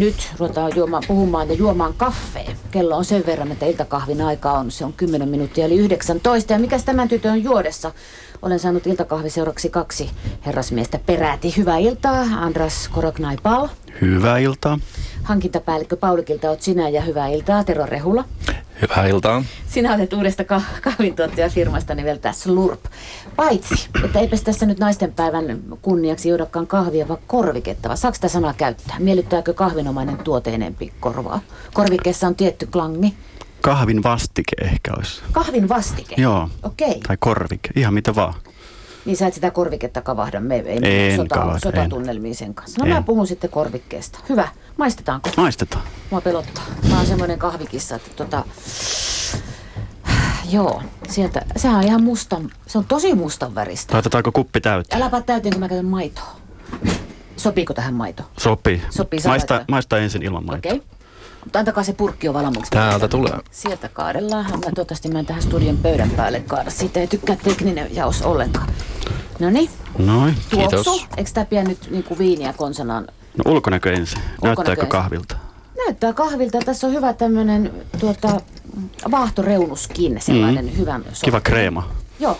Nyt ruvetaan juomaan, puhumaan ja juomaan kaffea. Kello on sen verran, että iltakahvin aika on. Se on 10 minuuttia eli 19. Ja mikäs tämän tytön juodessa? Olen saanut iltakahviseuraksi kaksi herrasmiestä peräti. Hyvää iltaa, Andras Koroknaipal. Hyvää iltaa. Hankintapäällikkö Paulikilta oot sinä ja hyvää iltaa, Tero Rehula. Hyvää iltaa. Sinä olet uudesta ka- kahvintuottajafirmasta nimeltä Slurp. Paitsi, että eipä tässä nyt naistenpäivän kunniaksi joudakaan kahvia, vaan korviketta. Vai saako sitä sanaa käyttää? Miellyttääkö kahvinomainen tuote enempi korvaa? Korvikkeessa on tietty klangi. Kahvin vastike ehkä olisi. Kahvin vastike? Joo. Okei. Tai korvike, ihan mitä vaan. Niin sä et sitä korviketta kavahda, me ei En sota, kavahda, sotatunnelmiin sen kanssa. No En. mä puhun sitten korvikkeesta. Hyvä. Maistetaanko? Maistetaan. Mua pelottaa. Mä oon semmoinen kahvikissa, että tota... Joo, sieltä, sehän on ihan musta, se on tosi mustan väristä. Laitetaanko kuppi täyteen? Äläpä täyteen, kun mä käytän maitoa. Sopiiko tähän maito? Sopii. Sopii, maista, maista ensin ilman maitoa. Okei. Mutta antakaa se purkki jo valmiiksi. Täältä tulee. Sieltä kaadellaan. Mä toivottavasti mä en tähän studion pöydän päälle kaada. Siitä ei tykkää tekninen jaos ollenkaan. No niin, Noin. tuoksu. Kiitos. Eikö tää pidä nyt niinku viiniä konsanaan? No ulkonäkö ensin. Näyttääkö ensin. kahvilta? Näyttää kahvilta. Tässä on hyvä tämmönen tuota, vaahtoreunuskin, sellainen mm. hyvä sortti. Kiva kreema. Joo,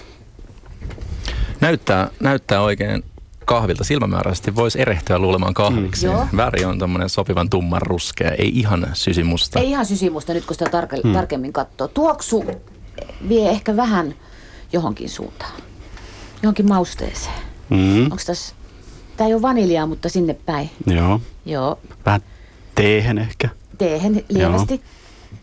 Näyttää, näyttää oikein kahvilta silmämääräisesti. Voisi erehtyä luulemaan kahviksi. Mm. Joo. Väri on tommonen sopivan tumman ruskea, ei ihan sysimusta. ei ihan sysimusta nyt kun sitä tarke- mm. tarkemmin katsoo. Tuoksu vie ehkä vähän johonkin suuntaan. Johonkin mausteeseen. Mm. Onko tässä... Tää ei ole vaniljaa, mutta sinne päin. Joo. Joo, Vähän teehen ehkä. teehen lievästi.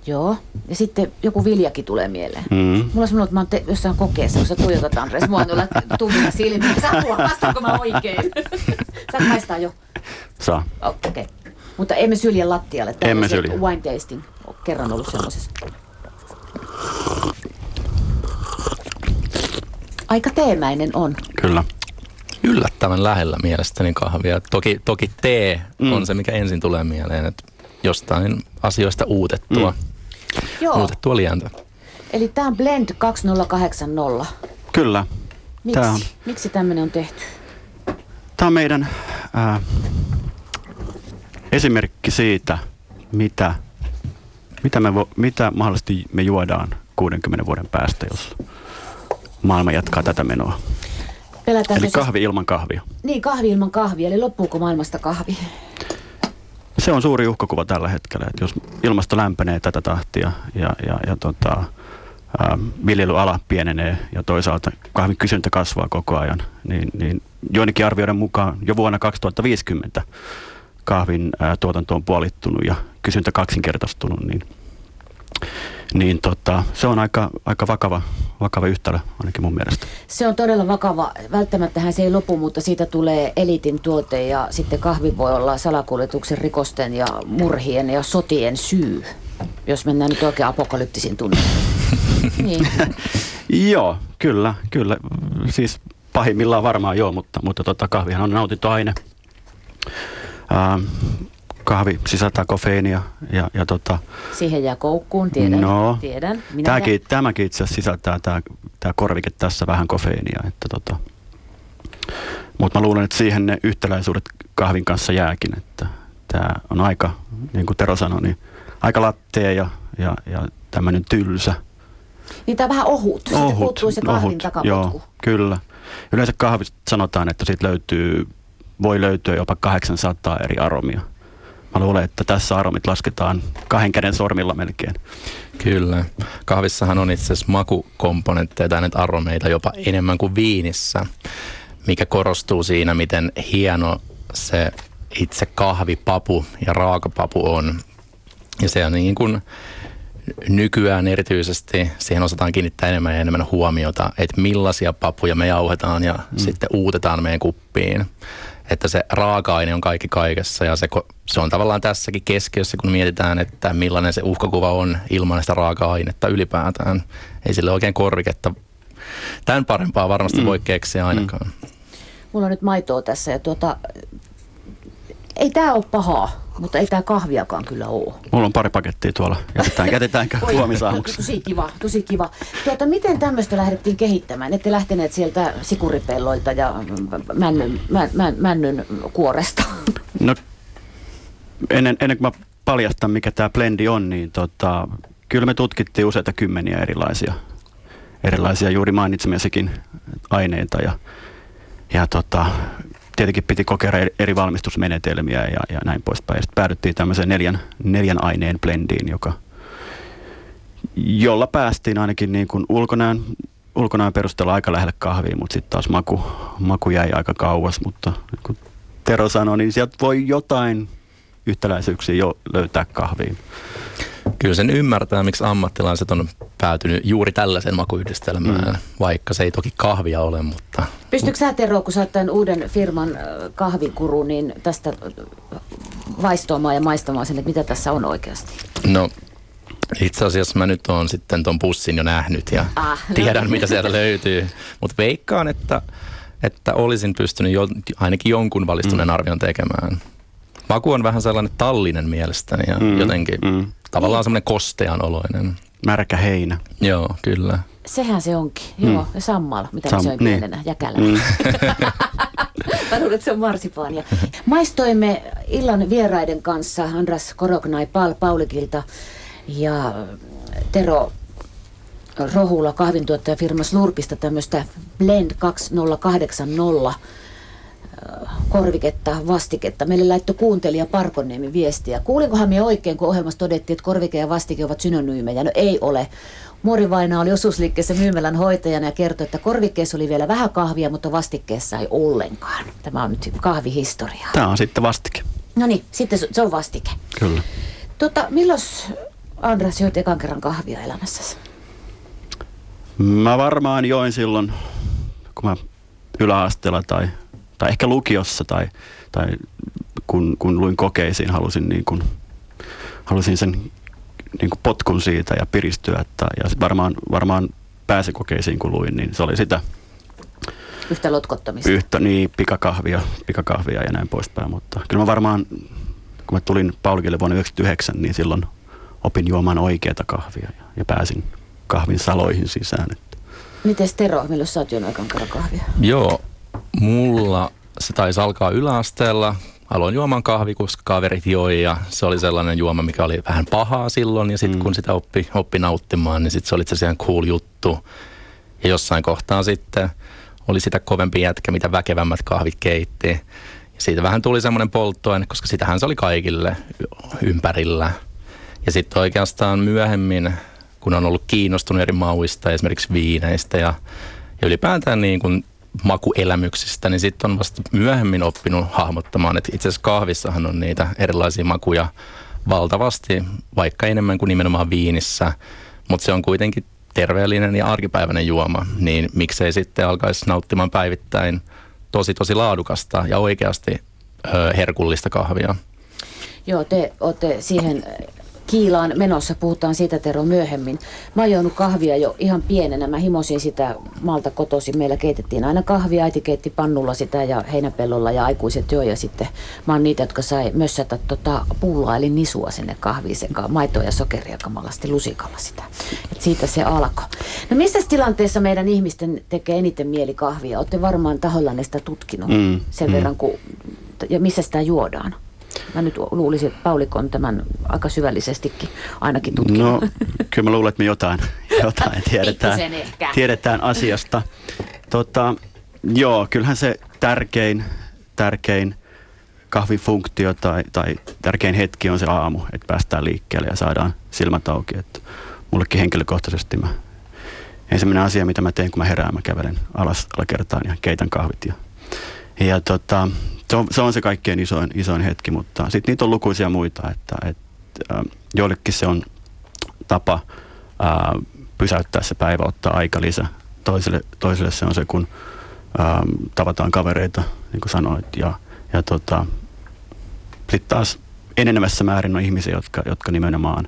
Joo. Ja sitten joku viljakin tulee mieleen. Mm. Mulla on semmoinen, että mä oon te- jossain kokeessa, kun sä tuijotat Andres, mua on noilla tummilla silmillä. Sä mua, vastaanko mä oikein? Sä maistaa jo. Saa. Oh, Okei. Okay. Mutta emme sylje lattialle. Tää Emme sylje. Wine tasting. Kerran ollut semmoisessa. Aika teemäinen on. Kyllä. Yllättävän lähellä mielestäni kahvia. Toki, toki tee Mm. on se, mikä ensin tulee mieleen, että jostain asioista uutettua, Mm. Joo. uutettua lientä. Eli tää on Blend 2080. Kyllä. Miksi, Tää on, Miksi tämmöinen on tehty? tää on meidän ää, esimerkki siitä, mitä, mitä, me vo, mitä mahdollisesti me juodaan 60 vuoden päästä, jos maailma jatkaa tätä menoa. Pelätäänkö Eli kahvi ilman kahvia. Niin, kahvi ilman kahvia. Eli loppuuko maailmasta kahvi? Se on suuri uhkakuva tällä hetkellä, että jos ilmasto lämpenee tätä tahtia ja, ja, ja tota, ää, viljelyala pienenee ja toisaalta kahvin kysyntä kasvaa koko ajan, niin, niin joidenkin arvioiden mukaan jo vuonna 2050 kahvin ää, tuotanto on puolittunut ja kysyntä kaksinkertaistunut, niin, niin tota, se on aika, aika vakava, vakava yhtälö ainakin mun mielestä. Se on todella vakava. Välttämättähän se ei lopu, mutta siitä tulee elitin tuote ja sitten kahvi voi olla salakuljetuksen, rikosten ja murhien ja sotien syy. Jos mennään nyt oikein apokalyptisiin tunnelmiin. niin. Joo, kyllä, kyllä. Siis pahimmillaan varmaan joo, mutta, mutta tota, kahvihan on nautintoaine. Ähm, kahvi sisältää kofeiinia ja, ja tota, Siihen jää koukkuun, tiedän. No, tiedän. Minä tämäkin, tämäkin itse asiassa sisältää tämä, tämä korvike tässä vähän kofeiinia. Että tota, mutta mä luulen, että siihen ne yhtäläisyydet kahvin kanssa jääkin. Että tämä on aika, niin kuin Tero sanoi, niin aika lattea ja, ja, ja tämmöinen tylsä. Niin tämä on vähän ohut. Puuttuu se kahvin takapotku. Joo, kyllä. Yleensä kahvista sanotaan, että siitä löytyy, voi löytyä jopa 800 eri aromia. Mä luulen, että tässä aromit lasketaan kahden käden sormilla melkein. Kyllä. Kahvissahan on itse asiassa makukomponentteja tai näitä aromeita jopa enemmän kuin viinissä, mikä korostuu siinä, miten hieno se itse kahvipapu ja raakapapu on. Ja se on niin kuin nykyään erityisesti siihen osataan kiinnittää enemmän ja enemmän huomiota, että millaisia papuja me jauhetaan ja mm. sitten uutetaan meidän kuppiin. Että se raaka-aine on kaikki kaikessa ja se, se on tavallaan tässäkin keskiössä, kun mietitään, että millainen se uhkakuva on ilman sitä raaka-ainetta ylipäätään. Ei sille oikein korviketta. Tämän parempaa varmasti mm. voi keksiä ainakaan. Mm. Mulla on nyt maitoa tässä ja tuota, ei tämä ole pahaa, mutta ei tämä kahviakaan kyllä ole. Mulla on pari pakettia tuolla. Jätetään, jätetäänkö huomisaamuksi? Tosi kiva, tosi kiva. Tuota, miten tämmöistä lähdettiin kehittämään? Ette lähteneet sieltä sikuripelloilta ja männyn, mä, mä, männyn kuoresta. No, ennen, ennen kuin mä paljastan, mikä tämä blendi on, niin tota, kyllä me tutkittiin useita kymmeniä erilaisia, erilaisia juuri mainitsemiakin aineita ja, ja tota, tietenkin piti kokeilla eri valmistusmenetelmiä ja, ja näin poispäin. Sitten päädyttiin tämmöiseen neljän, neljän aineen blendiin, joka, jolla päästiin ainakin niin kuin ulkonäön, ulkonäön perusteella aika lähelle kahviin, mutta sitten taas maku, maku jäi aika kauas. Mutta niin kuin Tero sanoi, niin sieltä voi jotain yhtäläisyyksiä jo löytää kahviin. Kyllä sen ymmärtää, miksi ammattilaiset on päätynyt juuri tällaisen makuyhdistelmään, mm. vaikka se ei toki kahvia ole, mutta... Pystytkö sä Tero, kun sä oot tämän uuden firman kahvikuru, niin tästä vaistoamaan ja maistamaan sen, että mitä tässä on oikeasti? No itse asiassa mä nyt oon sitten ton pussin jo nähnyt ja ah, no. tiedän, mitä sieltä löytyy. Mutta veikkaan, että, että olisin pystynyt jo, ainakin jonkun valistuneen mm. arvion tekemään. Maku on vähän sellainen tallinen mielestäni ja mm. jotenkin mm. tavallaan semmoinen kostean oloinen. Märkä heinä. Joo, kyllä. Sehän se onkin. Mm. Joo, ja sammal, mitä Sam- söin niin. pienenä, jäkälä. Mm. Mä luulen, että se on marsipaania. Maistoimme illan vieraiden kanssa Andras Korognai Paul Paulikilta ja Tero Rohula kahvintuottajafirma Slurpista tämmöistä Blend 2080 korviketta, vastiketta. Meille laittoi kuuntelija Parkonniemi viestiä. Kuulinkohan me oikein, kun ohjelmassa todettiin, että korvike ja vastike ovat synonyymejä? No ei ole. Muori Vaina oli osuusliikkeessä myymälän hoitajana ja kertoi, että korvikkeessa oli vielä vähän kahvia, mutta vastikkeessa ei ollenkaan. Tämä on nyt kahvihistoria. Tämä on sitten vastike. No niin, sitten se on vastike. Kyllä. Tota, milloin Andras joit ekan kerran kahvia elämässäsi? Mä varmaan join silloin, kun mä yläasteella tai tai ehkä lukiossa tai, tai kun, kun luin kokeisiin, halusin, niin kuin, halusin sen niin kuin potkun siitä ja piristyä. Että, ja varmaan, varmaan pääsykokeisiin kun luin, niin se oli sitä Yhtä lotkottamista. Yhtä, niin, pikakahvia, pikakahvia ja näin poispäin. Mutta kyllä mä varmaan, kun mä tulin Paulikille vuonna 1999, niin silloin opin juomaan oikeata kahvia ja, ja pääsin kahvin saloihin sisään. Miten Tero, milloin sä oot juonut kahvia? Joo, Mulla se taisi alkaa yläasteella. Aloin juomaan kahvi, koska kaverit joi ja se oli sellainen juoma, mikä oli vähän pahaa silloin. Ja sitten mm. kun sitä oppi, oppi nauttimaan, niin sitten se oli se cool juttu. Ja jossain kohtaa sitten oli sitä kovempi jätkä, mitä väkevämmät kahvit keitti. Ja siitä vähän tuli semmoinen polttoaine, koska sitähän se oli kaikille ympärillä. Ja sitten oikeastaan myöhemmin, kun on ollut kiinnostunut eri mauista, esimerkiksi viineistä ja, ja ylipäätään niin kuin makuelämyksistä, niin sitten on vasta myöhemmin oppinut hahmottamaan, että itse asiassa kahvissahan on niitä erilaisia makuja valtavasti, vaikka enemmän kuin nimenomaan viinissä, mutta se on kuitenkin terveellinen ja arkipäiväinen juoma, niin miksei sitten alkaisi nauttimaan päivittäin tosi tosi laadukasta ja oikeasti herkullista kahvia. Joo, te olette siihen Kiilaan menossa, puhutaan siitä Tero myöhemmin. Mä oon kahvia jo ihan pienenä, mä himosin sitä maalta kotosi. Meillä keitettiin aina kahvia, äiti keitti pannulla sitä ja heinäpellolla ja aikuiset jo. Ja sitten mä oon niitä, jotka sai mössätä tota puulla eli nisua sinne kahviin, sen maitoa ja sokeria kamalasti lusikalla sitä. Et siitä se alkoi. No missä tilanteessa meidän ihmisten tekee eniten mieli kahvia? Olette varmaan tahollanne sitä tutkinut mm, sen mm. verran, kun, ja missä sitä juodaan? Mä nyt luulisin, että Paulikon tämän aika syvällisestikin ainakin tutkinut. No, kyllä mä luulen, että me jotain, jotain tiedetään, tiedetään asiasta. Tota, joo, kyllähän se tärkein, tärkein kahvifunktio tai, tai tärkein hetki on se aamu, että päästään liikkeelle ja saadaan silmät auki. Että mullekin henkilökohtaisesti mä, ensimmäinen asia, mitä mä teen, kun mä herään, mä kävelen alas alakertaan ja keitän kahvit. Ja, ja tota, se on, se on se kaikkein isoin, isoin hetki, mutta sitten niitä on lukuisia muita, että, että äh, joillekin se on tapa äh, pysäyttää se päivä, ottaa aika lisä. Toiselle, toiselle se on se, kun äh, tavataan kavereita, niin kuin sanoit, ja, ja tota, sitten taas enenevässä määrin on ihmisiä, jotka, jotka nimenomaan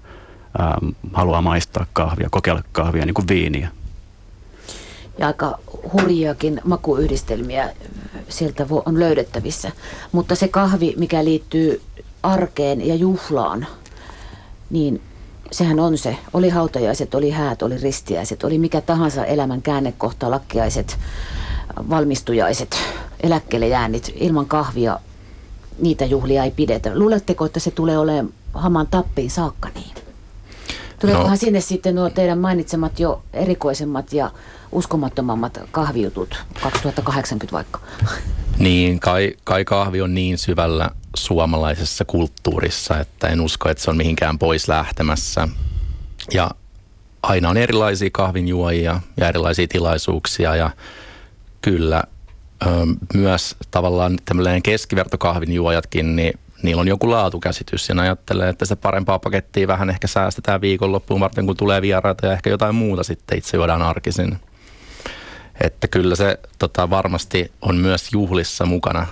ähm, haluaa maistaa kahvia, kokeilla kahvia niin kuin viiniä ja aika hurjiakin makuyhdistelmiä sieltä on löydettävissä. Mutta se kahvi, mikä liittyy arkeen ja juhlaan, niin sehän on se. Oli hautajaiset, oli häät, oli ristiäiset, oli mikä tahansa elämän käännekohta, lakkiaiset, valmistujaiset, eläkkeelle jäännit. Ilman kahvia niitä juhlia ei pidetä. Luuletteko, että se tulee olemaan haman tappiin saakka niin? Tuleekohan no. sinne sitten nuo teidän mainitsemat jo erikoisemmat ja uskomattomammat kahvijutut 2080 vaikka? Niin, kai, kai kahvi on niin syvällä suomalaisessa kulttuurissa, että en usko, että se on mihinkään pois lähtemässä. Ja aina on erilaisia kahvinjuojia ja erilaisia tilaisuuksia ja kyllä myös tavallaan tämmöinen keskivertokahvinjuojatkin, niin niillä on joku laatukäsitys ja ne ajattelee, että se parempaa pakettia vähän ehkä säästetään viikonloppuun varten, kun tulee vieraita ja ehkä jotain muuta sitten itse juodaan arkisin. Että kyllä se tota, varmasti on myös juhlissa mukana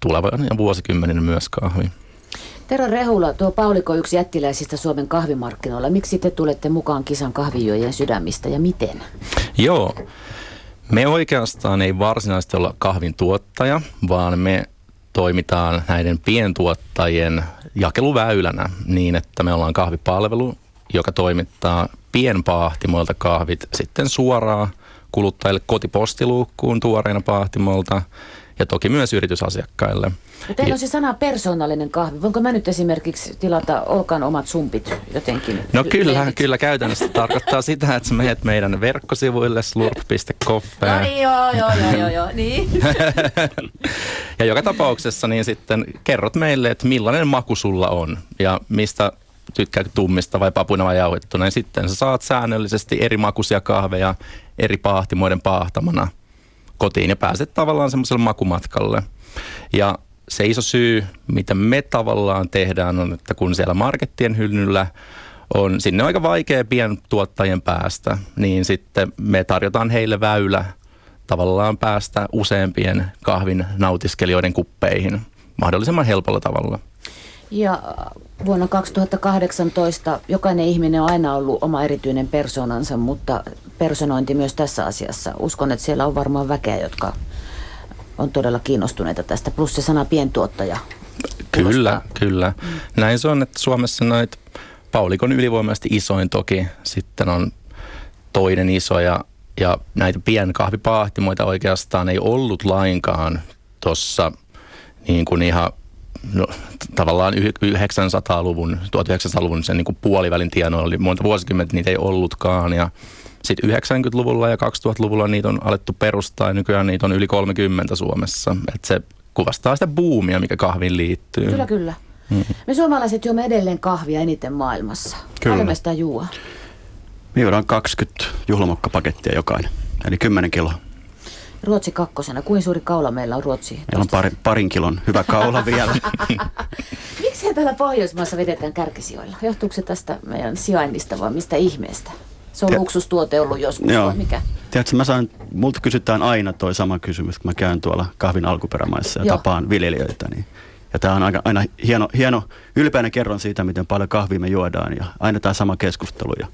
tulevan ja vuosikymmenen myös kahvi. Tero Rehula, tuo Pauliko yksi jättiläisistä Suomen kahvimarkkinoilla. Miksi te tulette mukaan kisan kahvijuojien sydämistä ja miten? Joo, me oikeastaan ei varsinaisesti olla kahvin tuottaja, vaan me toimitaan näiden pientuottajien jakeluväylänä niin, että me ollaan kahvipalvelu, joka toimittaa pienpahtimoilta kahvit sitten suoraan kuluttajille kotipostiluukkuun tuoreena pahtimolta ja toki myös yritysasiakkaille. Ja teillä on se sana persoonallinen kahvi. Voinko mä nyt esimerkiksi tilata Olkan omat sumpit jotenkin? No kyllä, kyllä käytännössä tarkoittaa sitä, että sä menet meidän verkkosivuille slurp.coffee. No niin, joo, joo, joo, joo, joo niin. ja joka tapauksessa niin sitten kerrot meille, että millainen maku sulla on ja mistä tykkää tummista vai papuna vai jauhettuna, niin sitten sä saat säännöllisesti eri makuisia kahveja eri pahtimoiden paahtamana kotiin ja pääset tavallaan semmoiselle makumatkalle. Ja se iso syy, mitä me tavallaan tehdään, on, että kun siellä markettien hyllyllä on, sinne on aika vaikea pientuottajien päästä, niin sitten me tarjotaan heille väylä tavallaan päästä useampien kahvin nautiskelijoiden kuppeihin mahdollisimman helpolla tavalla. Ja vuonna 2018 jokainen ihminen on aina ollut oma erityinen persoonansa, mutta personointi myös tässä asiassa. Uskon, että siellä on varmaan väkeä, jotka on todella kiinnostuneita tästä. Plus se sana pientuottaja. Kyllä, kyllä. Mm. Näin se on, että Suomessa noit Paulikon ylivoimaisesti isoin toki. Sitten on toinen iso ja, ja näitä pienkahvipahtimoita oikeastaan ei ollut lainkaan tuossa niin kuin ihan no, tavallaan 900-luvun, 1900-luvun sen niin kuin puolivälin tienoilla oli monta vuosikymmentä, niitä ei ollutkaan ja sitten 90-luvulla ja 2000-luvulla niitä on alettu perustaa ja nykyään niitä on yli 30 Suomessa. Et se kuvastaa sitä buumia, mikä kahviin liittyy. Kyllä, kyllä. Mm. Me suomalaiset juomme edelleen kahvia eniten maailmassa. Kyllä. me sitä juo? Me juodaan 20 juhlamokkapakettia jokainen, eli 10 kiloa. Ruotsi kakkosena. Kuinka suuri kaula meillä on Ruotsi? Meillä on pari, parin kilon hyvä kaula vielä. Miksi täällä Pohjoismaassa vedetään kärkisijoilla? Johtuuko se tästä meidän sijainnista vai mistä ihmeestä? Se on Tiet... luksustuote ollut joskus, Joo. vai mikä? Tiedätkö, mä saan, multa kysytään aina toi sama kysymys, kun mä käyn tuolla kahvin alkuperämaissa ja Joo. tapaan viljelijöitä. Niin, ja tämä on aina, aina hieno, hieno, ylpeänä kerron siitä, miten paljon kahvia me juodaan ja aina tämä sama keskustelu. Ja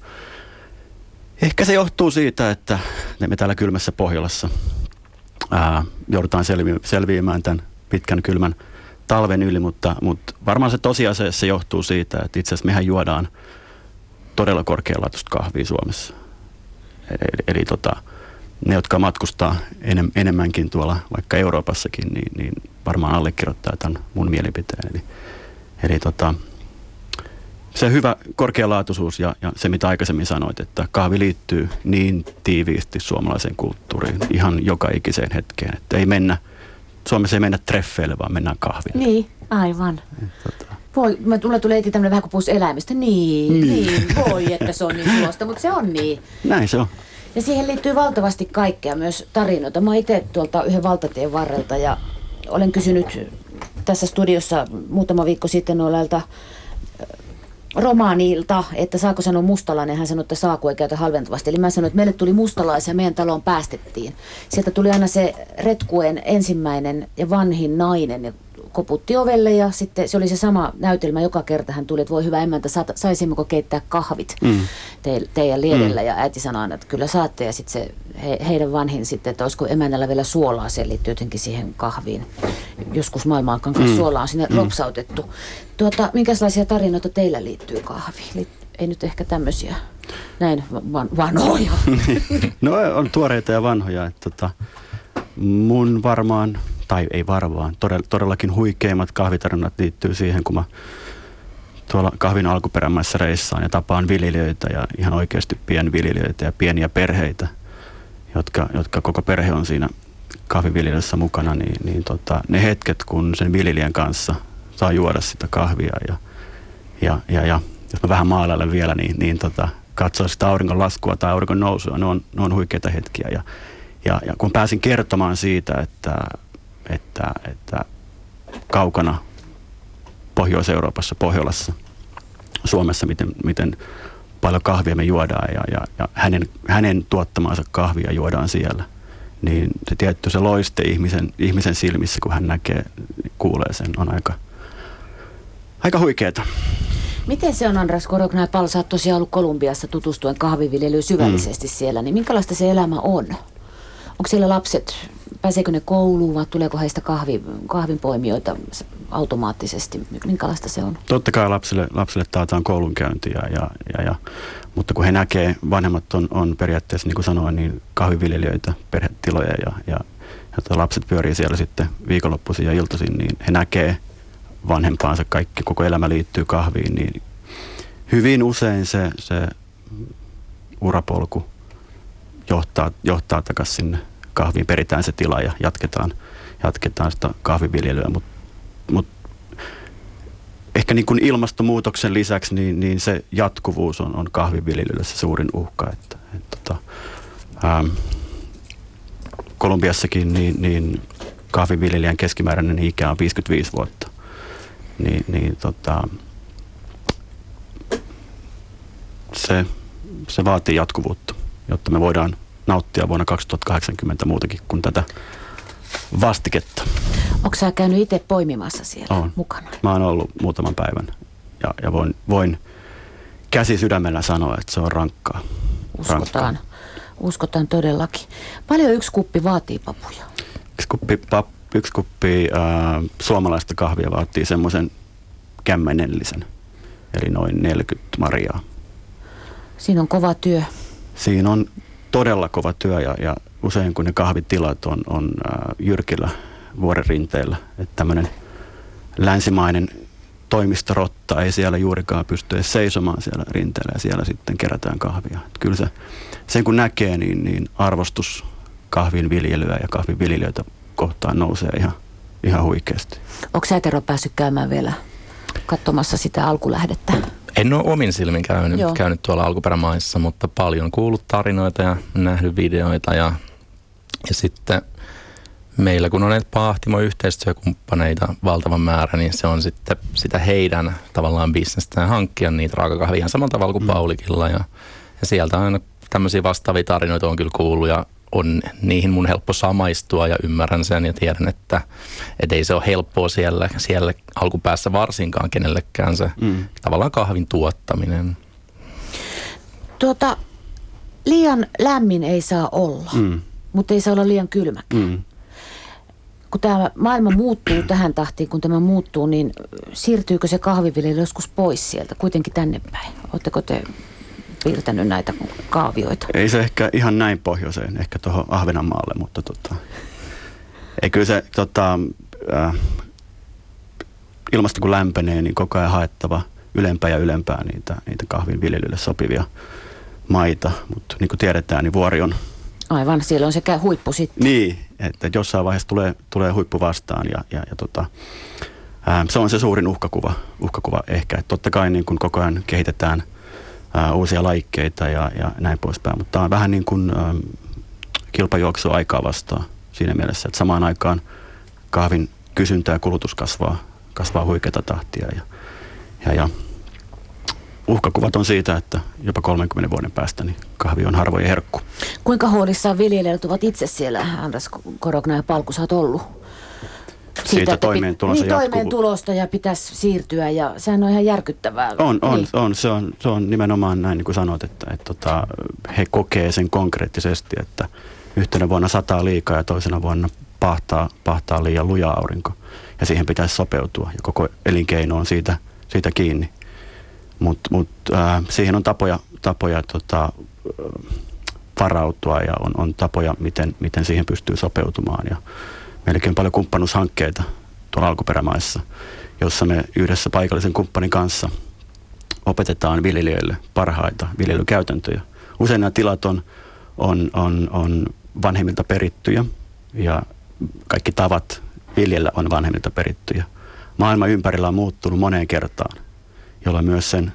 ehkä se johtuu siitä, että me täällä kylmässä Pohjolassa ää, joudutaan selvi- selviämään tämän pitkän kylmän talven yli, mutta, mutta varmaan se tosiasia se johtuu siitä, että itse asiassa mehän juodaan – todella korkealaatuista kahvia Suomessa. Eli, eli tota, ne, jotka matkustaa enem, enemmänkin tuolla vaikka Euroopassakin, niin, niin varmaan allekirjoittaa tämän mun mielipiteen. Eli, eli tota, se hyvä korkealaatuisuus ja, ja se, mitä aikaisemmin sanoit, että kahvi liittyy niin tiiviisti suomalaiseen kulttuuriin ihan joka ikiseen hetkeen, että ei mennä, Suomessa ei mennä treffeille, vaan mennään kahville. Niin, aivan. Tota, voi, mä tulee, tulee heti tämmöinen vähän kuin puhuisi eläimistä. Niin, niin, niin, voi, että se on niin suosta, mutta se on niin. Näin se on. Ja siihen liittyy valtavasti kaikkea, myös tarinoita. Mä itse tuolta yhden valtatien varrelta ja olen kysynyt tässä studiossa muutama viikko sitten noilta äh, romaanilta, että saako sanoa mustalainen. Hän sanoi, että saako ei käytä halventavasti. Eli mä sanoin, että meille tuli mustalaisia meidän taloon päästettiin. Sieltä tuli aina se retkuen ensimmäinen ja vanhin nainen, koputti ovelle ja sitten se oli se sama näytelmä joka kerta. Hän tuli, että voi hyvä emäntä, saisimmeko keittää kahvit mm. te, teidän liedellä. Mm. Ja äiti sanoi että kyllä saatte. Ja sitten se he, heidän vanhin sitten, että olisiko emännällä vielä suolaa, se liittyy jotenkin siihen kahviin. Joskus maailmankaan mm. suolaa on sinne mm. ropsautettu. Tuota, minkälaisia tarinoita teillä liittyy kahviin? Ei nyt ehkä tämmöisiä näin van, vanhoja. no on tuoreita ja vanhoja. Että, tota, mun varmaan tai ei varmaan, todellakin huikeimmat kahvitarinat liittyy siihen, kun mä tuolla kahvin alkuperämaissa reissaan ja tapaan viljelijöitä ja ihan oikeasti pienviljelijöitä ja pieniä perheitä, jotka, jotka koko perhe on siinä kahviviljelyssä mukana, niin, niin tota, ne hetket, kun sen viljelijän kanssa saa juoda sitä kahvia ja, ja, ja, ja jos mä vähän maalailen vielä, niin, niin tota, katsoa sitä auringon laskua tai auringon nousua, ne on, ne on huikeita hetkiä. Ja, ja, ja kun pääsin kertomaan siitä, että, että, että kaukana Pohjois-Euroopassa, Pohjolassa, Suomessa, miten, miten paljon kahvia me juodaan ja, ja, ja hänen, hänen tuottamaansa kahvia juodaan siellä. Niin se tietty se loiste ihmisen, ihmisen silmissä, kun hän näkee, kuulee sen, on aika, aika huikeeta. Miten se on, Andras Korokna Pal, sä oot tosiaan ollut Kolumbiassa tutustuen kahviviljelyyn syvällisesti mm. siellä, niin minkälaista se elämä on? Onko siellä lapset, pääseekö ne kouluun vai tuleeko heistä kahvi, kahvinpoimijoita automaattisesti? Minkälaista se on? Totta kai lapsille, lapsille taataan koulunkäyntiä, ja, ja, ja, mutta kun he näkee, vanhemmat on, on periaatteessa, niin kuin sanoin, niin kahviviljelijöitä, perhetiloja ja, ja, ja lapset pyörii siellä sitten viikonloppuisin ja iltaisin, niin he näkee vanhempaansa, kaikki, koko elämä liittyy kahviin, niin hyvin usein se, se urapolku johtaa, johtaa takaisin sinne kahviin, peritään se tila ja jatketaan, jatketaan sitä kahviviljelyä, mutta mut ehkä niin kuin ilmastonmuutoksen lisäksi niin, niin se jatkuvuus on, on kahviviljelyllä se suurin uhka. Että, et, tota, ähm, Kolumbiassakin niin, niin kahviviljelijän keskimääräinen ikä on 55 vuotta. Niin, niin tota, se, se vaatii jatkuvuutta, jotta me voidaan nauttia vuonna 2080 muutakin kuin tätä vastiketta. Onko sä käynyt itse poimimassa siellä on. mukana? Mä oon ollut muutaman päivän ja, ja voin, voin käsi sydämellä sanoa, että se on rankkaa. Uskotaan. Rankkaa. Uskotaan todellakin. Paljon yksi kuppi vaatii papuja? Yksi kuppi, pap, yksi kuppi äh, suomalaista kahvia vaatii semmoisen kämmenellisen, eli noin 40 marjaa. Siinä on kova työ. Siinä on todella kova työ ja, ja usein kun ne kahvitilat on, on jyrkillä vuoren rinteellä, että tämmöinen länsimainen toimistorotta ei siellä juurikaan pysty edes seisomaan siellä rinteellä ja siellä sitten kerätään kahvia. Että kyllä se, sen kun näkee, niin, niin arvostus kahvin viljelyä ja kahviviljelijöitä kohtaan nousee ihan, ihan huikeasti. Onko sä Tero päässyt käymään vielä katsomassa sitä alkulähdettä? En ole omin silmin käynyt, käynyt tuolla alkuperämaissa, mutta paljon kuullut tarinoita ja nähnyt videoita ja, ja sitten meillä kun on näitä Pahtimo-yhteistyökumppaneita valtavan määrä, niin se on sitten sitä heidän tavallaan bisnestään hankkia niitä raakakahvia ihan samalla tavalla kuin mm. Paulikilla ja, ja sieltä aina tämmöisiä vastaavia tarinoita on kyllä kuullut ja on niihin mun helppo samaistua ja ymmärrän sen ja tiedän, että et ei se ole helppoa siellä, siellä alkupäässä varsinkaan kenellekään se mm. tavallaan kahvin tuottaminen. Tuota, liian lämmin ei saa olla, mm. mutta ei saa olla liian kylmäkin. Mm. Kun tämä maailma muuttuu tähän tahtiin, kun tämä muuttuu, niin siirtyykö se kahviviljely joskus pois sieltä, kuitenkin tänne päin? Oletteko te piirtänyt näitä kaavioita? Ei se ehkä ihan näin pohjoiseen, ehkä tuohon Ahvenanmaalle, mutta tota, ei kyllä se tota, äh, ilmasto kun lämpenee, niin koko ajan haettava ylempää ja ylempää niitä, niitä kahvinviljelylle sopivia maita, mutta niin kuin tiedetään, niin vuori on... Aivan, siellä on sekä huippu sitten. Niin, että jossain vaiheessa tulee, tulee huippu vastaan ja, ja, ja tota, ää, se on se suurin uhkakuva, uhkakuva ehkä. Että totta kai niin kun koko ajan kehitetään – ää, uusia laikkeita ja, ja näin poispäin. Mutta tämä on vähän niin kuin ää, kilpajuoksu aikaa vastaan siinä mielessä, että samaan aikaan kahvin kysyntä ja kulutus kasvaa, kasvaa huikeata tahtia ja, ja, ja uhkakuvat on siitä, että jopa 30 vuoden päästä niin kahvi on harvojen herkku. Kuinka huolissaan viljelijät ovat itse siellä, Andras Korokna ja Palku, sä oot ollut? Siitä, siitä toimeentulosta niin, toimeentulosta ja pitäisi siirtyä ja sehän on ihan järkyttävää. On, on, niin. on, se on, se on nimenomaan näin niin kuin sanot, että, että, että tota, he kokee sen konkreettisesti, että yhtenä vuonna sataa liikaa ja toisena vuonna pahtaa, pahtaa liian luja aurinko ja siihen pitäisi sopeutua ja koko elinkeino on siitä, siitä kiinni. Mutta mut, äh, siihen on tapoja, tapoja tota, varautua ja on, on tapoja, miten, miten siihen pystyy sopeutumaan ja On paljon kumppanuushankkeita tuolla alkuperämaissa, jossa me yhdessä paikallisen kumppanin kanssa opetetaan viljelijöille parhaita viljelykäytäntöjä. Usein nämä tilat on, on, on, on vanhemmilta perittyjä ja kaikki tavat viljellä on vanhemmilta perittyjä. Maailma ympärillä on muuttunut moneen kertaan, jolla myös sen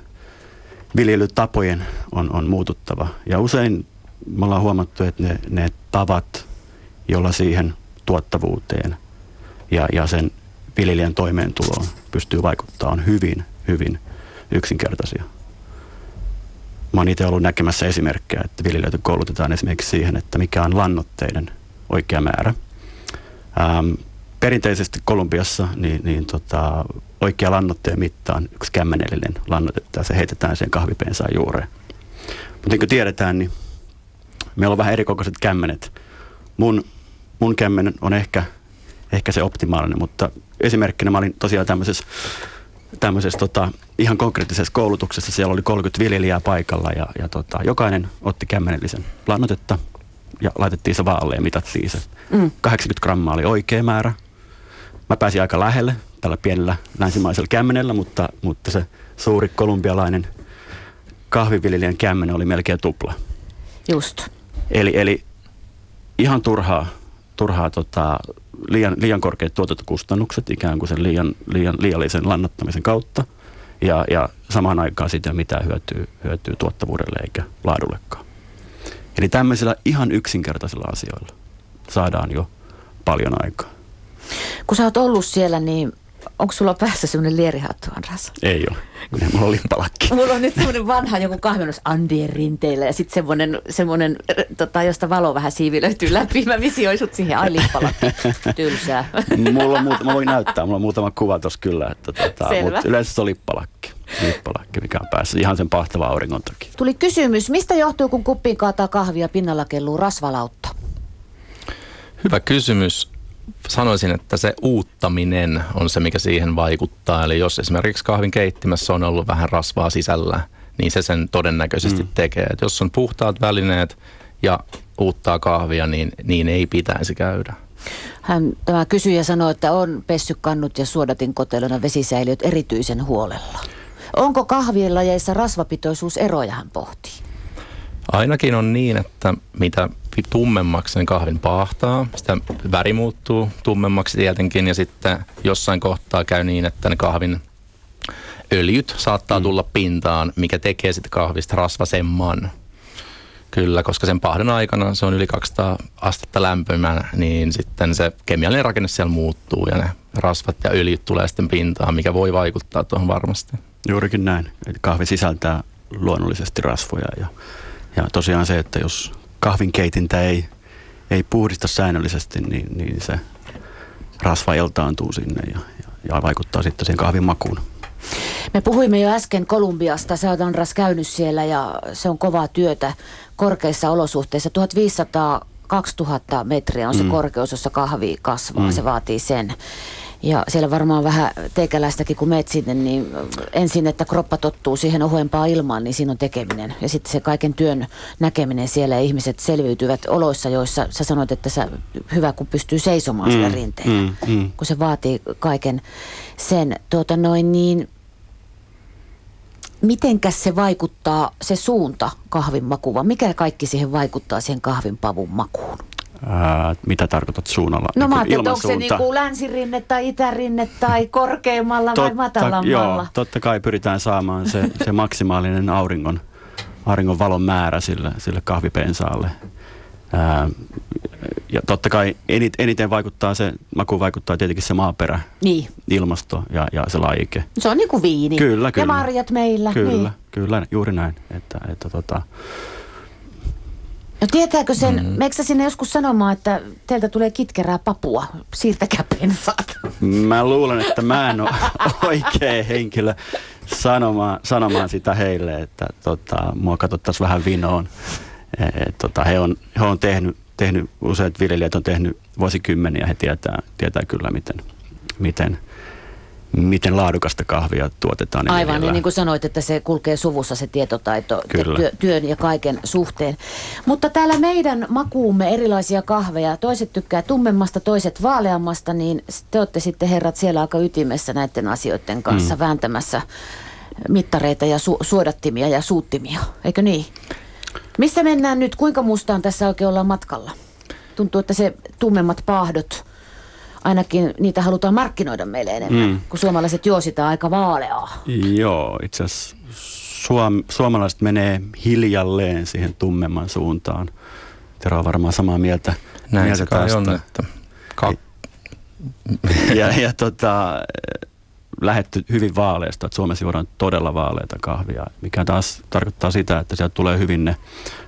viljelytapojen on, on muututtava. Ja usein me ollaan huomattu, että ne, ne tavat, jolla siihen tuottavuuteen ja, ja sen viljelijän toimeentuloon pystyy vaikuttaa, on hyvin, hyvin yksinkertaisia. Mä oon itse ollut näkemässä esimerkkejä, että viljelijöitä koulutetaan esimerkiksi siihen, että mikä on lannoitteiden oikea määrä. Ähm, perinteisesti Kolumbiassa niin, niin tota, oikea lannoitteen mitta on yksi kämmenellinen lannoitetta ja se heitetään sen kahvipensaan juureen. Mutta niin kuin tiedetään, niin meillä on vähän erikokoiset kämmenet. Mun, mun kämmen on ehkä, ehkä se optimaalinen, mutta esimerkkinä mä olin tosiaan tämmöisessä, tämmöisessä tota, ihan konkreettisessa koulutuksessa. Siellä oli 30 viljelijää paikalla ja, ja tota, jokainen otti kämmenellisen lannotetta ja laitettiin se vaalle ja mitattiin se. Mm. 80 grammaa oli oikea määrä. Mä pääsin aika lähelle tällä pienellä länsimaisella kämmenellä, mutta, mutta se suuri kolumbialainen kahviviljelijän kämmenen oli melkein tupla. Just. Eli, eli ihan turhaa, turhaa tota, liian, liian korkeat tuotantokustannukset ikään kuin sen liian, liian, liiallisen lannottamisen kautta. Ja, ja samaan aikaan siitä mitään hyötyä, hyötyä tuottavuudelle eikä laadullekaan. Eli tämmöisillä ihan yksinkertaisilla asioilla saadaan jo paljon aikaa. Kun sä oot ollut siellä, niin onko sulla päässä semmoinen lierihattu, Andras? Ei ole. Mulla on lippalakki. Mulla on nyt semmoinen vanha joku kahvennus Andien rinteillä ja sitten semmoinen, semmoinen tota, josta valo vähän siivi löytyy läpi. Mä visioin sut siihen, ai lippalakki. Tylsää. mulla on muuta, mä voin näyttää, mulla on muutama kuva tuossa kyllä. Että, tota, mutta yleensä se on lippalakki. Lippalakki, mikä on päässä ihan sen pahtava auringon takia. Tuli kysymys, mistä johtuu, kun kuppiin kaataa kahvia pinnalla kelluu rasvalautta? Hyvä kysymys sanoisin, että se uuttaminen on se, mikä siihen vaikuttaa. Eli jos esimerkiksi kahvin keittimässä on ollut vähän rasvaa sisällä, niin se sen todennäköisesti mm. tekee. Et jos on puhtaat välineet ja uuttaa kahvia, niin niin ei pitäisi käydä. Hän, tämä kysyjä sanoi, että on pessy kannut ja suodatin kotelona vesisäiliöt erityisen huolella. Onko kahvien lajeissa rasvapitoisuus eroja, hän pohtii? Ainakin on niin, että mitä tummemmaksi sen kahvin paahtaa, sitä väri muuttuu tummemmaksi tietenkin ja sitten jossain kohtaa käy niin, että ne kahvin öljyt saattaa mm. tulla pintaan, mikä tekee sitten kahvista rasvasemman. Kyllä, koska sen pahdon aikana se on yli 200 astetta lämpömään, niin sitten se kemiallinen rakenne siellä muuttuu ja ne rasvat ja öljyt tulee sitten pintaan, mikä voi vaikuttaa tuohon varmasti. Juurikin näin. Eli kahvi sisältää luonnollisesti rasvoja ja ja tosiaan se, että jos kahvinkeitintä ei, ei puhdista säännöllisesti, niin, niin se rasva eltaantuu sinne ja, ja, ja vaikuttaa sitten siihen kahvin makuun. Me puhuimme jo äsken Kolumbiasta. Sä oot Andras käynyt siellä ja se on kovaa työtä korkeissa olosuhteissa. 1500 2000 metriä on se mm. korkeus, jossa kahvi kasvaa. Mm. Se vaatii sen. Ja siellä varmaan vähän teikäläistäkin, kun meet sinne, niin ensin, että kroppa tottuu siihen ohuempaan ilmaan, niin siinä on tekeminen. Ja sitten se kaiken työn näkeminen siellä ja ihmiset selviytyvät oloissa, joissa sä sanoit, että sä, hyvä kun pystyy seisomaan mm, sillä rinteellä, mm, mm. kun se vaatii kaiken sen. Tuota noin niin, mitenkäs se vaikuttaa, se suunta kahvin makuun, mikä kaikki siihen vaikuttaa siihen kahvin pavun makuun? Ää, mitä tarkoitat suunnalla? No niin mä ajattelin, onko se niin kuin länsirinne tai itärinne tai korkeammalla totta, vai matalammalla? Joo, totta kai pyritään saamaan se, se maksimaalinen auringon, auringon valon määrä sille, sille kahvipensaalle. Ää, ja totta kai enit, eniten vaikuttaa se, maku vaikuttaa tietenkin se maaperä, niin. ilmasto ja, ja se laike. Se on niin kuin viini. Kyllä, kyllä. Ja marjat meillä. Kyllä, niin. kyllä, juuri näin. Että, että tota, No tietääkö sen, mm. meikö sinne joskus sanomaan, että teiltä tulee kitkerää papua, siirtäkää pensaat? Mä luulen, että mä en ole oikea henkilö sanomaan, sanomaan sitä heille, että tota, mua katsottaisiin vähän vinoon. E, et, tota, he, on, he on tehnyt, tehnyt, useat viljelijät on tehnyt vuosikymmeniä, he tietää, tietää kyllä miten, miten, miten laadukasta kahvia tuotetaan. Aivan, niin, niin kuin sanoit, että se kulkee suvussa se tietotaito työ, työn ja kaiken suhteen. Mutta täällä meidän makuumme erilaisia kahveja. Toiset tykkää tummemmasta, toiset vaaleammasta, niin te olette sitten herrat siellä aika ytimessä näiden asioiden kanssa mm. vääntämässä mittareita ja su- suodattimia ja suuttimia, eikö niin? Missä mennään nyt? Kuinka mustaan tässä oikein ollaan matkalla? Tuntuu, että se tummemmat paahdot, ainakin niitä halutaan markkinoida meille enemmän, mm. kun suomalaiset juositaan aika vaaleaa. Joo, itse asiassa suom- suomalaiset menee hiljalleen siihen tummemman suuntaan. Tero on varmaan samaa mieltä. Näin mieltä se kai on, että ka- ja, ja tota, lähetty hyvin vaaleista, että Suomessa juodaan todella vaaleita kahvia, mikä taas tarkoittaa sitä, että sieltä tulee hyvin ne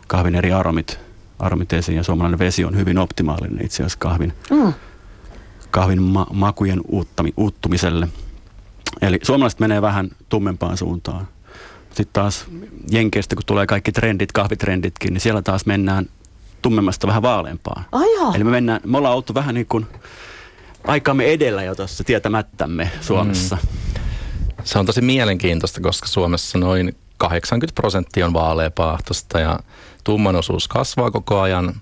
kahvin eri aromit, aromit esiin ja suomalainen vesi on hyvin optimaalinen itse asiassa kahvin, mm. Kahvin ma- makujen uuttami, uuttumiselle. Eli suomalaiset menee vähän tummempaan suuntaan. Sitten taas Jenkeistä, kun tulee kaikki trendit, kahvitrenditkin, niin siellä taas mennään tummemmasta vähän vaaleampaan. Eli me, mennään, me ollaan oltu vähän niin kuin aikaamme edellä jo tuossa tietämättämme Suomessa. Mm. Se on tosi mielenkiintoista, koska Suomessa noin 80 prosenttia on vaaleapaahtosta ja tumman osuus kasvaa koko ajan,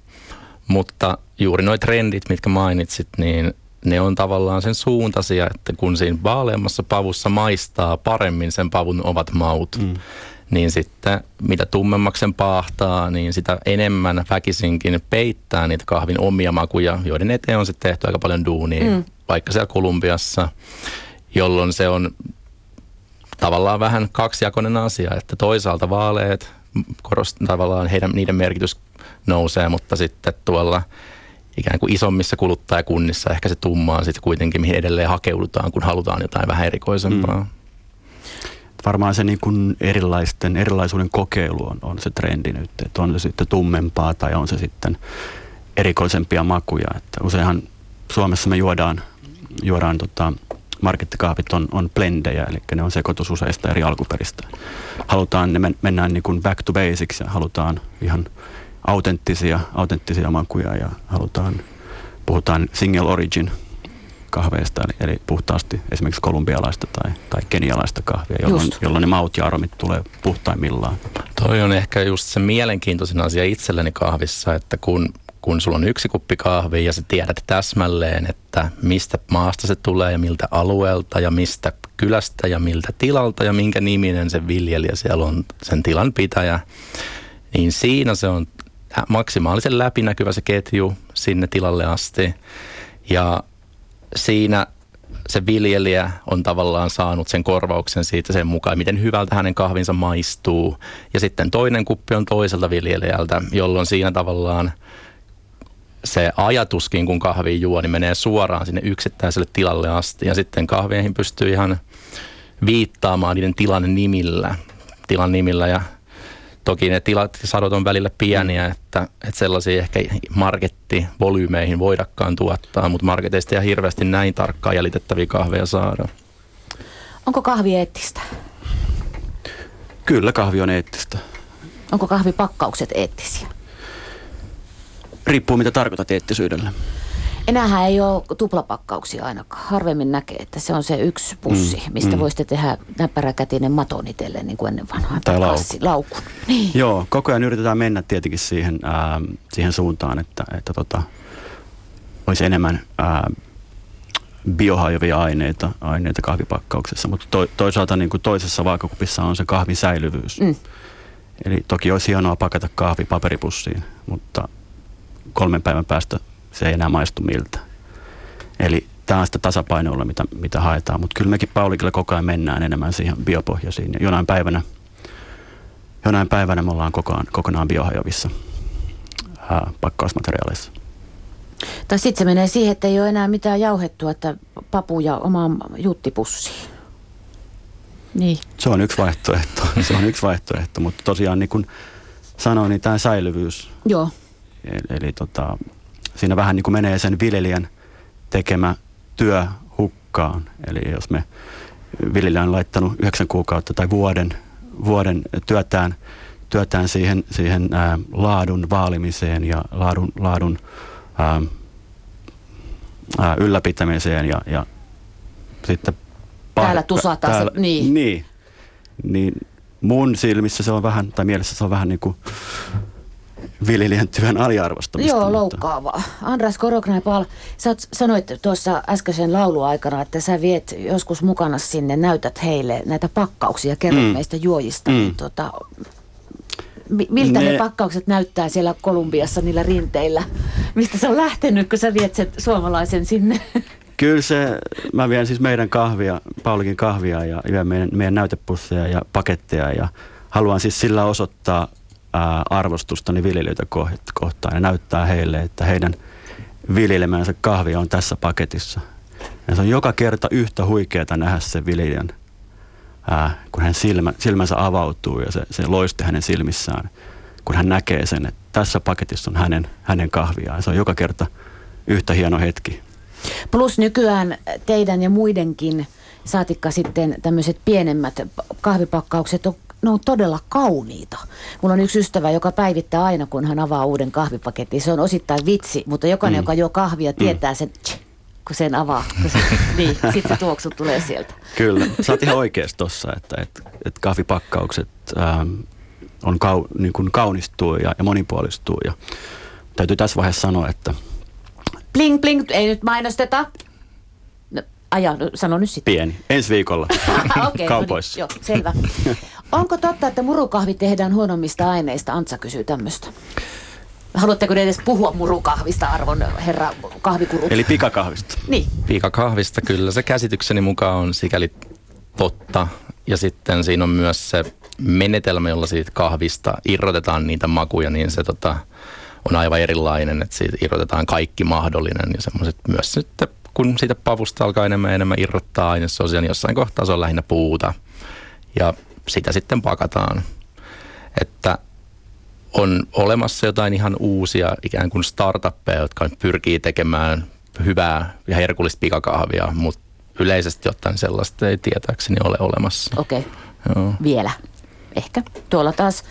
mutta juuri nuo trendit, mitkä mainitsit, niin ne on tavallaan sen suuntaisia, että kun siinä vaaleammassa pavussa maistaa paremmin sen pavun ovat maut, mm niin sitten mitä tummemmaksi sen paahtaa, niin sitä enemmän väkisinkin peittää niitä kahvin omia makuja, joiden eteen on sitten tehty aika paljon duunia, mm. vaikka siellä Kolumbiassa, jolloin se on tavallaan vähän kaksijakoinen asia, että toisaalta vaaleet, korost, tavallaan heidän, niiden merkitys nousee, mutta sitten tuolla ikään kuin isommissa kuluttajakunnissa ehkä se tummaa sitten kuitenkin, mihin edelleen hakeudutaan, kun halutaan jotain vähän erikoisempaa. Mm varmaan se niin kuin erilaisten, erilaisuuden kokeilu on, on se trendi nyt, että on se sitten tummempaa tai on se sitten erikoisempia makuja. Että useinhan Suomessa me juodaan, juodaan tota, markettikahvit on, on blendejä, eli ne on sekoitus useista eri alkuperistä. Halutaan, ne men, mennään niin kuin back to basics ja halutaan ihan autenttisia, autenttisia makuja ja halutaan, puhutaan single origin kahveista, eli, eli puhtaasti esimerkiksi kolumbialaista tai, tai kenialaista kahvia, jolloin, jolloin ne maut ja aromit tulee puhtaimmillaan. Toi on ehkä just se mielenkiintoisin asia itselleni kahvissa, että kun, kun sulla on yksi kuppi kahvia ja sä tiedät täsmälleen, että mistä maasta se tulee ja miltä alueelta ja mistä kylästä ja miltä tilalta ja minkä niminen se viljelijä siellä on, sen tilan pitäjä, niin siinä se on maksimaalisen läpinäkyvä se ketju sinne tilalle asti. Ja siinä se viljelijä on tavallaan saanut sen korvauksen siitä sen mukaan, miten hyvältä hänen kahvinsa maistuu. Ja sitten toinen kuppi on toiselta viljelijältä, jolloin siinä tavallaan se ajatuskin, kun kahvi juo, niin menee suoraan sinne yksittäiselle tilalle asti. Ja sitten kahvieihin pystyy ihan viittaamaan niiden tilan nimillä, tilan nimillä ja Toki ne tilat ja sadot on välillä pieniä, että, että sellaisia ehkä markettivolyymeihin voidakaan tuottaa, mutta marketeista ei hirveästi näin tarkkaan jäljitettäviä kahveja saada. Onko kahvi eettistä? Kyllä kahvi on eettistä. Onko kahvipakkaukset eettisiä? Riippuu mitä tarkoitat eettisyydellä. Enäähän ei ole tuplapakkauksia ainakaan. Harvemmin näkee, että se on se yksi pussi, mm, mistä mm. voisitte tehdä näppäräkätinen maton itselle, niin kuin ennen vanhaa. Tai laukku. laukku. Niin. Joo, koko ajan yritetään mennä tietenkin siihen, ää, siihen suuntaan, että, että tota, olisi enemmän ää, biohajoavia aineita, aineita kahvipakkauksessa, mutta to, toisaalta niin kuin toisessa vaakakupissa on se kahvin säilyvyys. Mm. Eli toki olisi hienoa pakata kahvi paperipussiin, mutta kolmen päivän päästä se ei enää maistu miltä. Eli tämä on sitä tasapainoilla, mitä, mitä haetaan. Mutta kyllä mekin Paulikilla koko ajan mennään enemmän siihen biopohjaisiin. Ja jonain päivänä, jonain päivänä me ollaan kokonaan, kokonaan biohajoavissa ää, pakkausmateriaaleissa. Tai sitten se menee siihen, että ei ole enää mitään jauhettua, että papu ja oma juttipussiin. Niin. Se on yksi vaihtoehto, se on yksi vaihtoehto, mutta tosiaan niin kuin sanoin, niin tämä säilyvyys. Joo. Eli, eli tota, siinä vähän niin kuin menee sen viljelijän tekemä työ hukkaan. Eli jos me viljelijä on laittanut yhdeksän kuukautta tai vuoden, vuoden työtään, työtään siihen, siihen ää, laadun vaalimiseen ja laadun, laadun ää, ää, ylläpitämiseen ja, ja sitten täällä tusataan täällä, se, niin. niin. Niin mun silmissä se on vähän, tai mielessä se on vähän niin kuin viljelijän työn aliarvostamista. Joo, mutta- loukkaavaa. Andras Koroknaipal, sä oot- sanoit tuossa äskeisen lauluaikana, että sä viet joskus mukana sinne, näytät heille näitä pakkauksia, kerrot Mm. meistä juojista. Mm. Niin, tota, mi- miltä ne... Ne- pakkaukset näyttää siellä Kolumbiassa niillä rinteillä? Mistä se on lähtenyt, kun sä viet sen suomalaisen sinne? Kyllä se, mä vien siis meidän kahvia, Paulikin kahvia ja meidän, meidän näytepusseja ja paketteja ja haluan siis sillä osoittaa arvostustani viljelijöitä koht- kohtaan ja näyttää heille, että heidän viljelemänsä kahvia on tässä paketissa. Ja se on joka kerta yhtä huikeata nähdä se viljelijän, kun hän silmä, silmänsä avautuu ja se, se loiste hänen silmissään, kun hän näkee sen, että tässä paketissa on hänen, hänen kahviaan. Se on joka kerta yhtä hieno hetki. Plus nykyään teidän ja muidenkin, saatikka sitten tämmöiset pienemmät kahvipakkaukset on ne on todella kauniita. Mulla on yksi ystävä, joka päivittää aina, kun hän avaa uuden kahvipaketin. Se on osittain vitsi, mutta jokainen, mm. joka juo kahvia, tietää sen, tch, kun sen avaa. Kun se, niin, sitten se tuoksu tulee sieltä. Kyllä, sä oot ihan oikeassa tossa, että, että, että kahvipakkaukset ähm, on kau, niin kuin kaunistuu ja, ja monipuolistuu. Ja täytyy tässä vaiheessa sanoa, että Bling, bling, ei nyt mainosteta. No, aja, no, sano nyt sitten. pieni. Ensi viikolla Okei, kaupoissa. No niin, joo, selvä. Onko totta, että murukahvi tehdään huonommista aineista? Antsa kysyy tämmöistä. Haluatteko te edes puhua murukahvista, arvon herra kahvikurut? Eli pikakahvista. Niin, Piikakahvista kyllä se käsitykseni mukaan on sikäli totta. Ja sitten siinä on myös se menetelmä, jolla siitä kahvista irrotetaan niitä makuja, niin se tota, on aivan erilainen, että siitä irrotetaan kaikki mahdollinen ja semmoiset myös sitten, kun siitä pavusta alkaa enemmän ja enemmän irrottaa ainesosia, niin jossain kohtaa se on lähinnä puuta ja sitä sitten pakataan. Että on olemassa jotain ihan uusia ikään kuin startuppeja, jotka pyrkii tekemään hyvää ja herkullista pikakahvia, mutta yleisesti ottaen sellaista ei tietääkseni ole olemassa. okei. Okay. Joo. Vielä. Ehkä. Tuolla taas äh,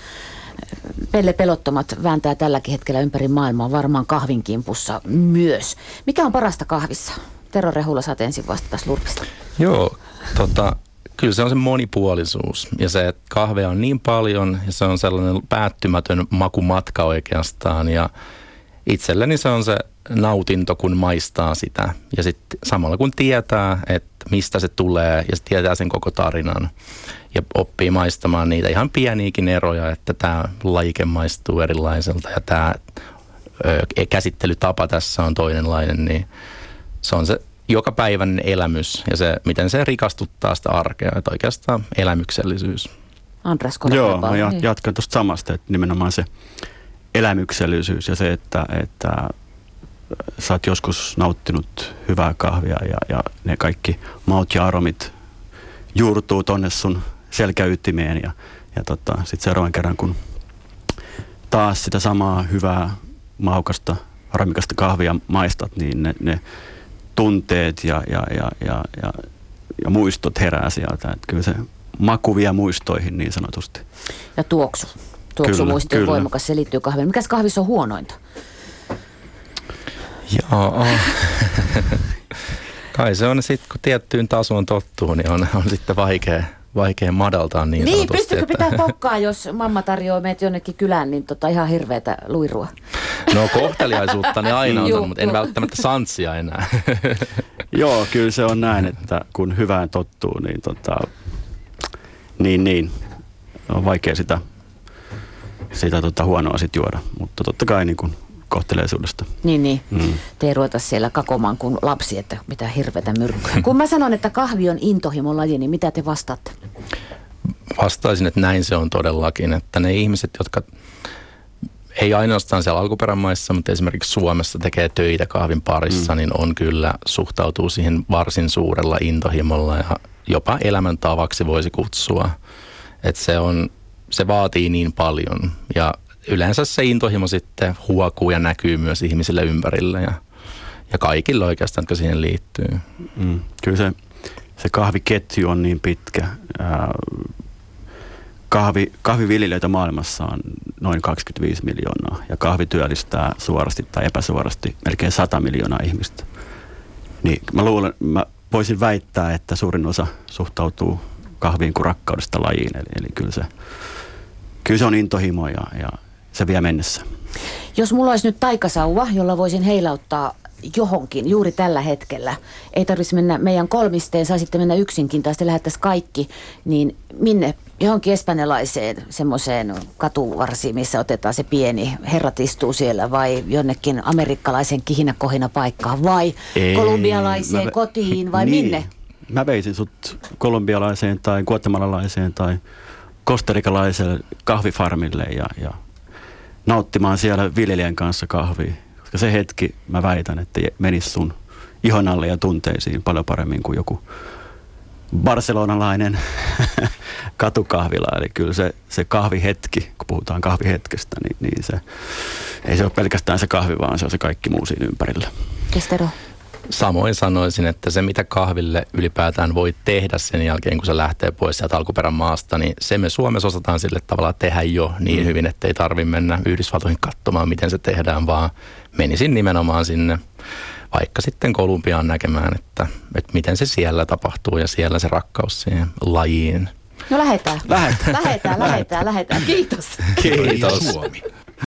Pelle Pelottomat vääntää tälläkin hetkellä ympäri maailmaa, varmaan kahvin kimpussa myös. Mikä on parasta kahvissa? Tero Rehula, saat ensin vastata slurpista. Joo, tota, kyllä se on se monipuolisuus. Ja se, että kahvea on niin paljon ja se on sellainen päättymätön makumatka oikeastaan. Ja itselleni se on se nautinto, kun maistaa sitä. Ja sitten samalla kun tietää, että mistä se tulee ja se tietää sen koko tarinan. Ja oppii maistamaan niitä ihan pieniäkin eroja, että tämä lajike maistuu erilaiselta ja tämä käsittelytapa tässä on toinenlainen, niin se on se joka päivän elämys ja se, miten se rikastuttaa sitä arkea, että oikeastaan elämyksellisyys. Andres Joo, mä ja- Niin. jatkan tuosta samasta, että nimenomaan se elämyksellisyys ja se, että, että sä oot joskus nauttinut hyvää kahvia ja, ja ne kaikki maut ja aromit juurtuu tonne sun selkäytimeen ja, ja tota, sitten seuraavan kerran, kun taas sitä samaa hyvää, maukasta, aromikasta kahvia maistat, niin ne, ne tunteet ja, ja, ja, ja, ja, ja muistot herää sieltä. Että kyllä se maku vie muistoihin niin sanotusti. Ja tuoksu. Tuoksu Kyllä, muisti on voimakas, se liittyy kahviin. Mikäs kahvissa on huonointa? Joo. Kai se on sitten, kun tiettyyn tasoon tottuu, niin on, on sitten vaikea, vaikea madaltaa niin, Niin, sanotusti. pystykö pitää pokkaa, jos mamma tarjoaa meitä jonnekin kylään, niin tota ihan hirveätä luirua. No kohteliaisuutta niin aina on, mutta en välttämättä sanssia enää. Joo, kyllä se on näin, että kun hyvään tottuu, niin, tota, niin, niin on vaikea sitä, sitä tota huonoa sit juoda. Mutta totta kai niin kuin kohteleisuudesta. Niin, niin. Mm. Te ei ruveta siellä kakomaan kuin lapsi, että mitä hirveätä myrkkyä. Kun mä sanon, että kahvi on intohimon laji, niin mitä te vastaatte? Vastaisin, että näin se on todellakin, että ne ihmiset, jotka ei ainoastaan siellä alkuperämaissa, mutta esimerkiksi Suomessa tekee töitä kahvin parissa, mm. niin on kyllä, suhtautuu siihen varsin suurella intohimolla ja jopa elämäntavaksi voisi kutsua. Että se, on, se vaatii niin paljon ja yleensä se intohimo sitten huokuu ja näkyy myös ihmisille ympärillä ja, ja kaikille oikeastaan, jotka siihen liittyy. Mm. Kyllä se, se kahviketju on niin pitkä. Ää, Kahvi, kahviviljelijöitä maailmassa on noin 25 miljoonaa ja kahvi työllistää suorasti tai epäsuorasti melkein 100 miljoonaa ihmistä. Niin mä luulen, mä voisin väittää, että suurin osa suhtautuu kahviin kuin rakkaudesta lajiin. Eli, eli kyllä, se, kyllä se on intohimo ja, ja se vie mennessä. Jos mulla olisi nyt taikasauva, jolla voisin heilauttaa johonkin juuri tällä hetkellä, ei tarvitsisi mennä meidän kolmisteen, saa sitten mennä yksinkin tai sitten lähettäisiin kaikki, niin minne johonkin espanjalaiseen semmoiseen katuvarsiin, missä otetaan se pieni, herrat istuu siellä vai jonnekin amerikkalaisen kihinä paikkaan vai Ei, kolumbialaiseen mä, kotiin vai niin, minne? Mä veisin sut kolumbialaiseen tai guatemalalaiseen tai kostarikalaiselle kahvifarmille ja, ja nauttimaan siellä viljelijän kanssa kahvia. Koska se hetki, mä väitän, että menisi sun ihon alle ja tunteisiin paljon paremmin kuin joku barcelonalainen katukahvila. Eli kyllä se, se kahvihetki, kun puhutaan kahvihetkestä, niin, niin se, ei se ole pelkästään se kahvi, vaan se on se kaikki muu siinä ympärillä. Kestero. Samoin sanoisin, että se mitä kahville ylipäätään voi tehdä sen jälkeen, kun se lähtee pois sieltä alkuperän maasta, niin se me Suomessa osataan sille tavalla tehdä jo niin mm. hyvin, että ei tarvitse mennä Yhdysvaltoihin katsomaan, miten se tehdään, vaan menisin nimenomaan sinne vaikka sitten Kolumbiaan näkemään, että, että miten se siellä tapahtuu ja siellä se rakkaus siihen lajiin. No lähetään. Lähetään. Lähetään, lähetään, lähetään. Kiitos. Kiitos. Suomi.